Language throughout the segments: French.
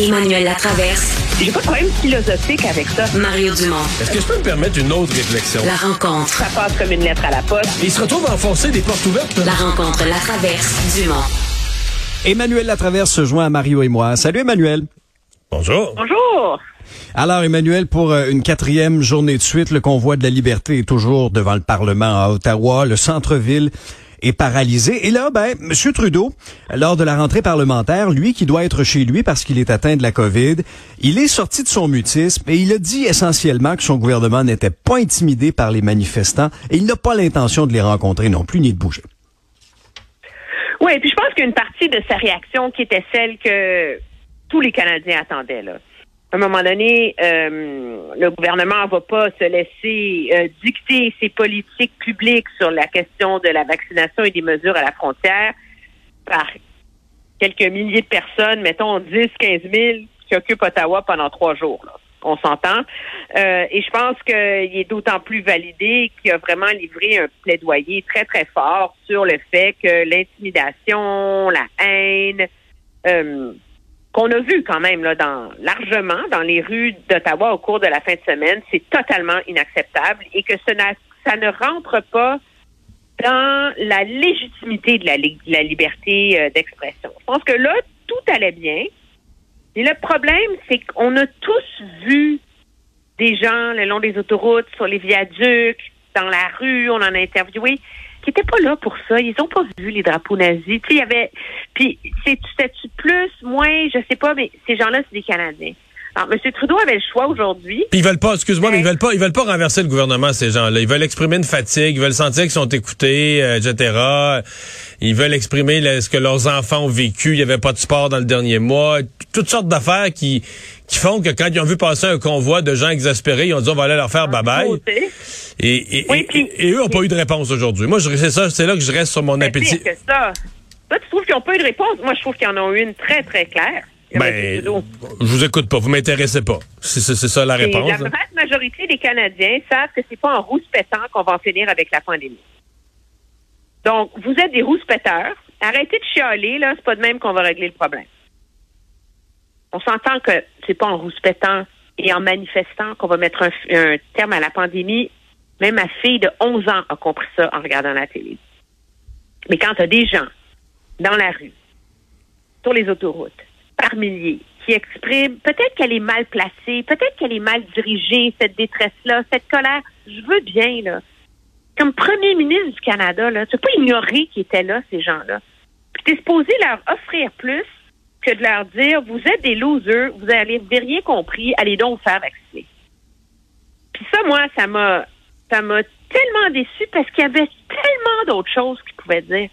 Emmanuel Latraverse. J'ai pas de problème philosophique avec ça. Mario Dumont. Est-ce que je peux me permettre une autre réflexion? La rencontre. Ça passe comme une lettre à la poste. Il se retrouve à enfoncer des portes ouvertes. La rencontre, la traverse, Dumont. Emmanuel Latraverse se joint à Mario et moi. Salut Emmanuel. Bonjour. Bonjour. Alors Emmanuel, pour euh, une quatrième journée de suite, le convoi de la liberté est toujours devant le Parlement à Ottawa. Le centre-ville est paralysé. Et là, ben, M. Trudeau, lors de la rentrée parlementaire, lui qui doit être chez lui parce qu'il est atteint de la COVID, il est sorti de son mutisme et il a dit essentiellement que son gouvernement n'était pas intimidé par les manifestants et il n'a pas l'intention de les rencontrer non plus ni de bouger. Oui, puis je pense qu'une partie de sa réaction qui était celle que tous les Canadiens attendaient, là. À un moment donné, euh, le gouvernement va pas se laisser euh, dicter ses politiques publiques sur la question de la vaccination et des mesures à la frontière par quelques milliers de personnes, mettons 10, 15 000, qui occupent Ottawa pendant trois jours. Là. On s'entend. Euh, et je pense qu'il est d'autant plus validé qu'il a vraiment livré un plaidoyer très, très fort sur le fait que l'intimidation, la haine, euh, qu'on a vu quand même là, dans, largement dans les rues d'Ottawa au cours de la fin de semaine, c'est totalement inacceptable et que ça, ça ne rentre pas dans la légitimité de la, la liberté euh, d'expression. Je pense que là, tout allait bien. Et le problème, c'est qu'on a tous vu des gens le long des autoroutes, sur les viaducs, dans la rue, on en a interviewé, qui n'étaient pas là pour ça. Ils n'ont pas vu les drapeaux nazis. Tu sais, il y avait. Puis, c'était-tu plus, moins, je sais pas, mais ces gens-là, c'est des Canadiens. Alors, M. Trudeau avait le choix aujourd'hui. Puis ils veulent pas, excuse-moi, mais ils veulent pas, ils veulent pas renverser le gouvernement, ces gens-là. Ils veulent exprimer une fatigue, ils veulent sentir qu'ils sont écoutés, euh, etc. Ils veulent exprimer ce que leurs enfants ont vécu. Il y avait pas de sport dans le dernier mois. Toutes sortes d'affaires qui, qui font que quand ils ont vu passer un convoi de gens exaspérés, ils ont dit on va aller leur faire bye-bye. Et, et, et, eux n'ont pas eu de réponse aujourd'hui. Moi, c'est ça, c'est là que je reste sur mon appétit. Que ça. Toi, tu trouves qu'ils n'ont pas eu de réponse? Moi, je trouve qu'ils en ont eu une très, très claire. Ben, je vous écoute pas, vous m'intéressez pas. C'est ça la réponse. la vaste majorité des Canadiens savent que c'est pas en rouspétant qu'on va en finir avec la pandémie. Donc, vous êtes des rouspéteurs. Arrêtez de chialer, là, c'est pas de même qu'on va régler le problème. On s'entend que c'est pas en rouspétant et en manifestant qu'on va mettre un, terme à la pandémie. Même ma fille de 11 ans a compris ça en regardant la télé. Mais quand tu as des gens dans la rue, sur les autoroutes, par milliers qui exprime peut-être qu'elle est mal placée, peut-être qu'elle est mal dirigée, cette détresse-là, cette colère. Je veux bien, là. Comme premier ministre du Canada, là, tu peux pas ignorer qu'ils étaient là, ces gens-là. Puis t'es supposé leur offrir plus que de leur dire, vous êtes des losers, vous n'avez rien compris, allez donc vous faire vacciner. Puis ça, moi, ça m'a, ça m'a tellement déçu parce qu'il y avait tellement d'autres choses qu'ils pouvaient dire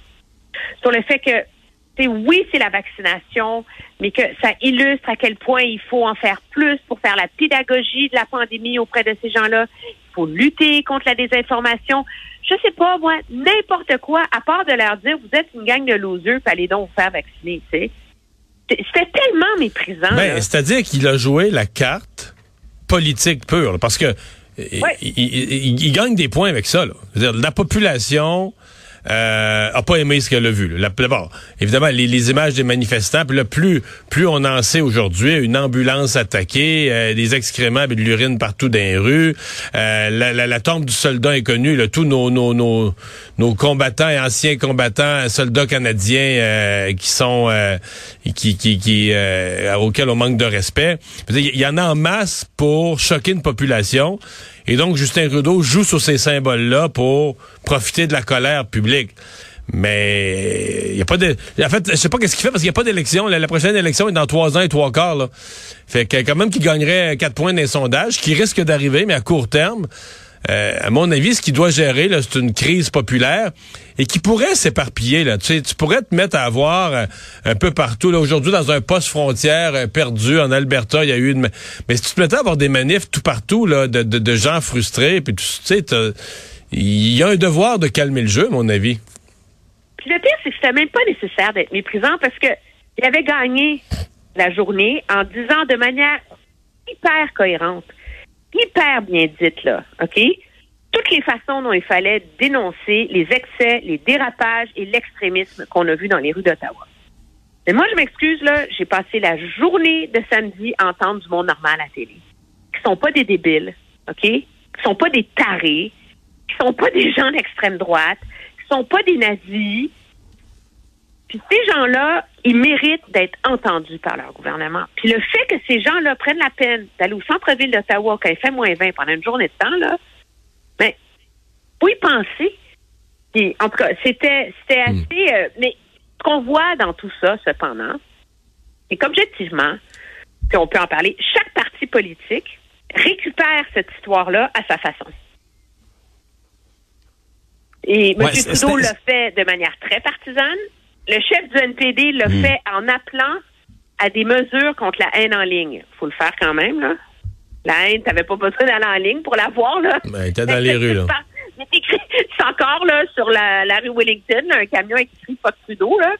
sur le fait que oui, c'est la vaccination, mais que ça illustre à quel point il faut en faire plus pour faire la pédagogie de la pandémie auprès de ces gens-là. Il faut lutter contre la désinformation. Je sais pas, moi, n'importe quoi, à part de leur dire, vous êtes une gang de losers, puis allez donc vous faire vacciner, tu sais. C'était tellement méprisant. Ben, c'est-à-dire qu'il a joué la carte politique pure, parce que il, gagne des points avec ça. Là. -dire, la population euh, a pas aimé ce qu'elle a vu. D'abord, évidemment, les, images des manifestants, puis là, plus, plus on en sait aujourd'hui, une ambulance attaquée, euh, des excréments et de l'urine partout dans les rues, euh, la, la, la, tombe du soldat inconnu, là, tous nos, nos, nos, nos combattants et anciens combattants, soldats canadiens euh, qui sont qui, qui, qui auxquels on manque de respect. Il y en a en masse pour choquer une population. Et donc, Justin Trudeau joue sur ces symboles-là pour profiter de la colère publique. Mais il y a pas de. En fait, je sais pas qu'est-ce qu'il fait parce qu'il n'y a pas d'élection. La, prochaine élection est dans trois ans et trois quarts. Là. Fait que quand même qu'il gagnerait quatre points dans les sondages, qui risque d'arriver, mais à court terme. Euh, à mon avis, ce qui doit gérer, c'est une crise populaire et qui pourrait s'éparpiller. Tu, pourrais te mettre à avoir euh, un peu partout. Aujourd'hui, dans un poste frontière euh, perdu en Alberta, il y a eu une... Mais si tu te mettais à avoir des manifs tout partout de, gens frustrés, il y a un devoir de calmer le jeu, à mon avis. Puis le pire, c'est que c'était même pas nécessaire d'être méprisant parce que il avait gagné la journée en disant de manière hyper cohérente hyper bien dite, là, OK? Toutes les façons dont il fallait dénoncer les excès, les dérapages et l'extrémisme qu'on a vu dans les rues d'Ottawa. Mais moi, je m'excuse, là, j'ai passé la journée de samedi à entendre du monde normal à la télé. Qui sont pas des débiles, OK? Qui sont pas des tarés, qui sont pas des gens d'extrême droite, qui sont pas des nazis. Puis ces gens-là, ils méritent d'être entendus par leur gouvernement. Puis le fait que ces gens-là prennent la peine d'aller au centre-ville d'Ottawa quand il fait moins 20 pendant une journée de temps, là, ben, faut y penser. Puis, en tout cas, c'était, c'était assez... euh, mais ce qu'on voit dans tout ça, cependant, c'est qu'objectivement, puis on peut en parler, chaque parti politique récupère cette histoire-là à sa façon. Et M. Ouais, Trudeau l'a fait de manière très partisane. Le chef du NPD l'a Hmm. fait en appelant à des mesures contre la haine en ligne. faut le faire quand même, là. La haine, t'avais pas besoin d'aller en ligne pour la voir, là. Ben, t'es dans les rues, là. C'est encore, là, sur la, la rue Wellington, un camion avec écrit Fuck Trudeau, là.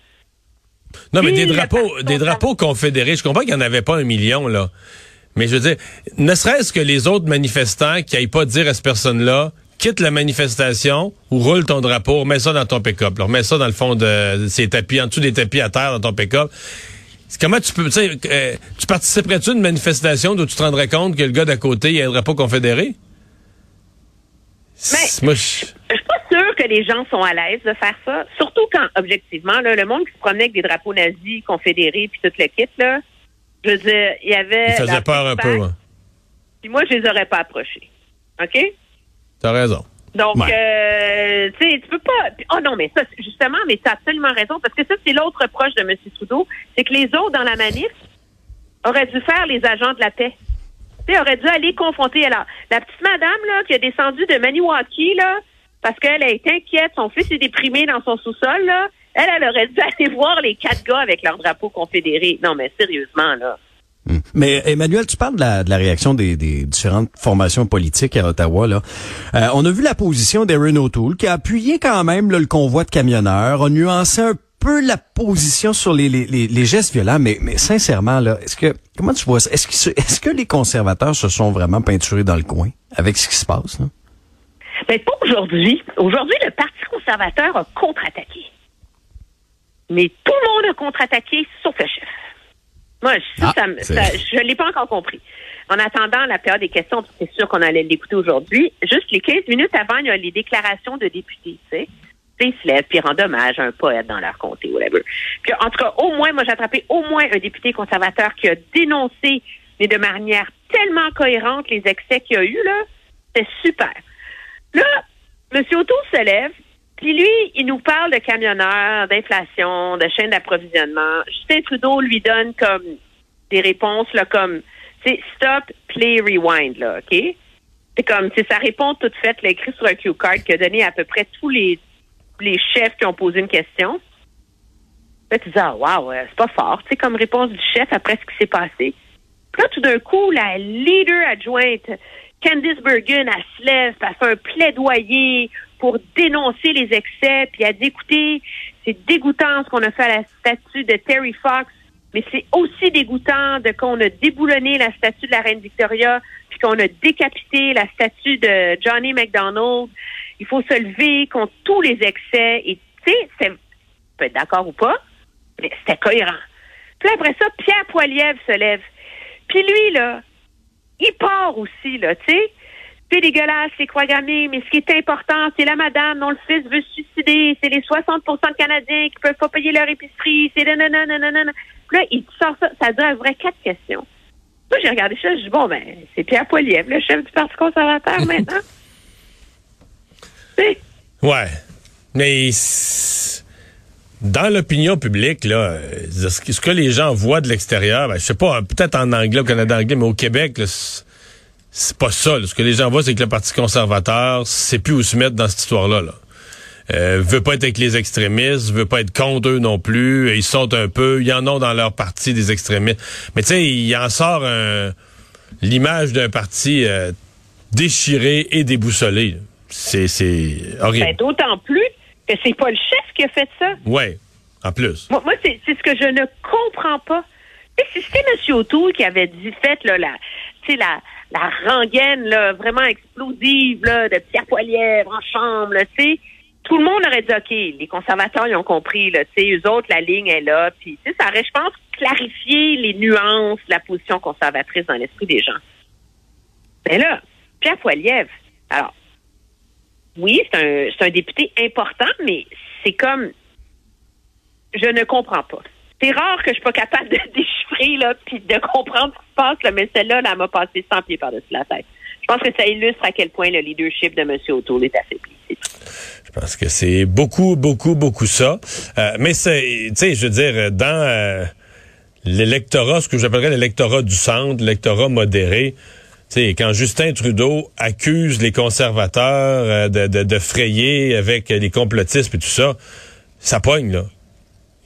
Non, mais des le drapeaux, des drapeaux confédérés, je comprends qu'il n'y en avait pas un million, là. Mais je veux dire, ne serait-ce que les autres manifestants qui n'aillent pas dire à cette personne-là, quitte la manifestation ou roule ton drapeau, remets ça dans ton pick-up, remets ça dans le fond de ces tapis, en dessous des tapis à terre dans ton pick-up. Comment tu peux, euh, tu participerais-tu à une manifestation où tu te rendrais compte que le gars d'à côté, il a un drapeau confédéré? Moi, je- suis pas sûre que les gens sont à l'aise de faire ça. Surtout quand, objectivement, là, le monde qui se promenait avec des drapeaux nazis, confédérés, puis tout le kit, là, je veux dire, il y avait... il faisait peur un peu, hein. Puis moi, je les aurais pas approchés. OK? T'as raison. Donc, Ouais. euh, tu sais, tu peux pas. Oh non, mais ça, justement, mais tu as absolument raison, parce que ça, c'est l'autre reproche de M. Trudeau, c'est que les autres dans la manif auraient dû faire les agents de la paix. Tu sais, auraient dû aller confronter. Alors, la petite madame, là, qui a descendu de Maniwaki, là, parce qu'elle est inquiète, son fils est déprimé dans son sous-sol, là, elle, elle aurait dû aller voir les quatre gars avec leur drapeau confédéré. Non, mais sérieusement, là. Hmm. Mais Emmanuel, tu parles de la, de la réaction des, des différentes formations politiques à Ottawa. Là. Euh, on a vu la position d'Erin O'Toole qui a appuyé quand même là, le convoi de camionneurs, a nuancé un peu la position sur les, les, les, gestes violents, mais, mais sincèrement, là, est-ce que comment tu vois ça? Est-ce que, ce- est-ce que les conservateurs se sont vraiment peinturés dans le coin avec ce qui se passe? Là? Ben, pas aujourd'hui. Aujourd'hui, le Parti conservateur a contre-attaqué. Mais tout le monde a contre-attaqué, sauf le chef. Moi, ça, Ah, ça c'est- ça- je ne l'ai pas encore compris. En attendant la période des questions, c'est sûr qu'on allait l'écouter aujourd'hui, juste les 15 minutes avant, il y a les déclarations de députés, tu sais. Ils se lèvent, puis ils rendent hommage à un poète dans leur comté, whatever. Puis en tout cas, au moins, moi, j'ai attrapé au moins un député conservateur qui a dénoncé, mais de manière tellement cohérente, les excès qu'il y a eu, là. C'est super. Là, M. Auto se lève, puis lui, il nous parle de camionneurs, d'inflation, de chaîne d'approvisionnement. Justin Trudeau lui donne comme des réponses là, comme stop, play, rewind, là, OK? C'est comme c'est sa réponse toute faite, là, écrite sur un cue card a donné à peu près tous les, les chefs qui ont posé une question. Là, tu dis, ah, wow, euh, c'est pas fort, tu sais, comme réponse du chef après ce qui s'est passé. Puis là, tout d'un coup, la leader adjointe, Candice Bergen, elle se lève, elle fait un plaidoyer pour dénoncer les excès, puis elle dit, écoutez, c'est dégoûtant ce qu'on a fait à la statue de Terry Fox, mais c'est aussi dégoûtant de qu'on a déboulonné la statue de la reine Victoria, puis qu'on a décapité la statue de Johnny McDonald. Il faut se lever contre tous les excès. Et tu sais, peut être d'accord ou pas, mais c'était cohérent. Puis après ça, Pierre Poilievre se lève. Puis lui, là, il part aussi, là, tu sais. C'est dégueulasse, c'est croix gammées, mais ce qui est important, c'est la madame dont le fils veut se suicider, c'est les 60 de Canadiens qui peuvent pas payer leur épicerie, c'est nanana, là, il sort ça, ça dure un vrai quatre questions. Moi, j'ai regardé ça, je dis, bon, ben, c'est Pierre Poilievre, le chef du Parti conservateur maintenant. Tu sais, Ouais. Mais dans l'opinion publique, là, euh, ce que les gens voient de l'extérieur, ben, je sais pas, peut-être en anglais, au Canada anglais, mais au Québec, c'est pas ça. là. Ce que les gens voient, c'est que le Parti conservateur sait plus où se mettre dans cette histoire-là. Là. Euh, veut pas être avec les extrémistes, veut pas être contre eux non plus. Ils sont un peu, ils en ont dans leur parti des extrémistes. Mais tu sais, il en sort l'image d'un parti euh, déchiré et déboussolé. c'est horrible. ben, d'autant plus que c'est pas le chef qui a fait ça? Ouais, en plus. Moi, moi, c'est c'est ce que je ne comprends pas. Si c'était M. O'Toole qui avait dit, fait là, la, la, la rengaine là, vraiment explosive là, de Pierre Poilièvre en chambre, là, tout le monde aurait dit, OK, les conservateurs, ils ont compris, là, eux autres, la ligne est là. Puis, ça aurait, je pense, clarifié les nuances de la position conservatrice dans l'esprit des gens. Mais là, Pierre Poilievre, alors, oui, c'est un, un député important, mais c'est comme, je ne comprends pas. C'est rare que je suis pas capable de déchiffrer, là, puis de comprendre ce qui se passe, là, mais celle-là, là, elle m'a passé 100 pieds par-dessus la tête. Je pense que ça illustre à quel point le leadership de M. O'Toole est affaibli. Je pense que c'est beaucoup, beaucoup, beaucoup ça. Euh, mais c'est, tu sais, je veux dire, dans euh, l'électorat, ce que j'appellerais l'électorat du centre, l'électorat modéré, tu sais, quand Justin Trudeau accuse les conservateurs euh, de, de, de frayer avec les complotistes et tout ça, ça pogne, là.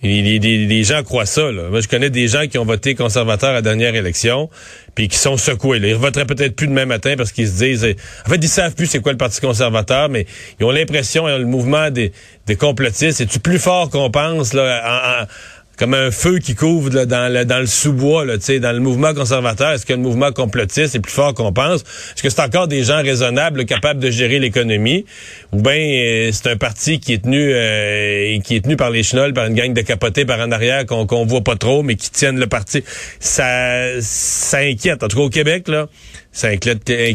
Les, les, gens croient ça. Là. Moi, je connais des gens qui ont voté conservateur à la dernière élection, puis qui sont secoués. Là. Ils voteraient peut-être plus demain matin parce qu'ils se disent... En fait, ils savent plus c'est quoi le Parti conservateur, mais ils ont l'impression, le mouvement des, des complotistes, c'est-tu plus fort qu'on pense là, comme un feu qui couvre dans le, dans le sous-bois, là, dans le mouvement conservateur. Est-ce que le mouvement complotiste est plus fort qu'on pense? Est-ce que c'est encore des gens raisonnables, capables de gérer l'économie? Ou bien euh, c'est un parti qui est tenu euh, qui est tenu par les chenolles, par une gang de capotés par en arrière qu'on qu'on voit pas trop, mais qui tiennent le parti? Ça, ça inquiète. En tout cas, au Québec, là, ça inquiète,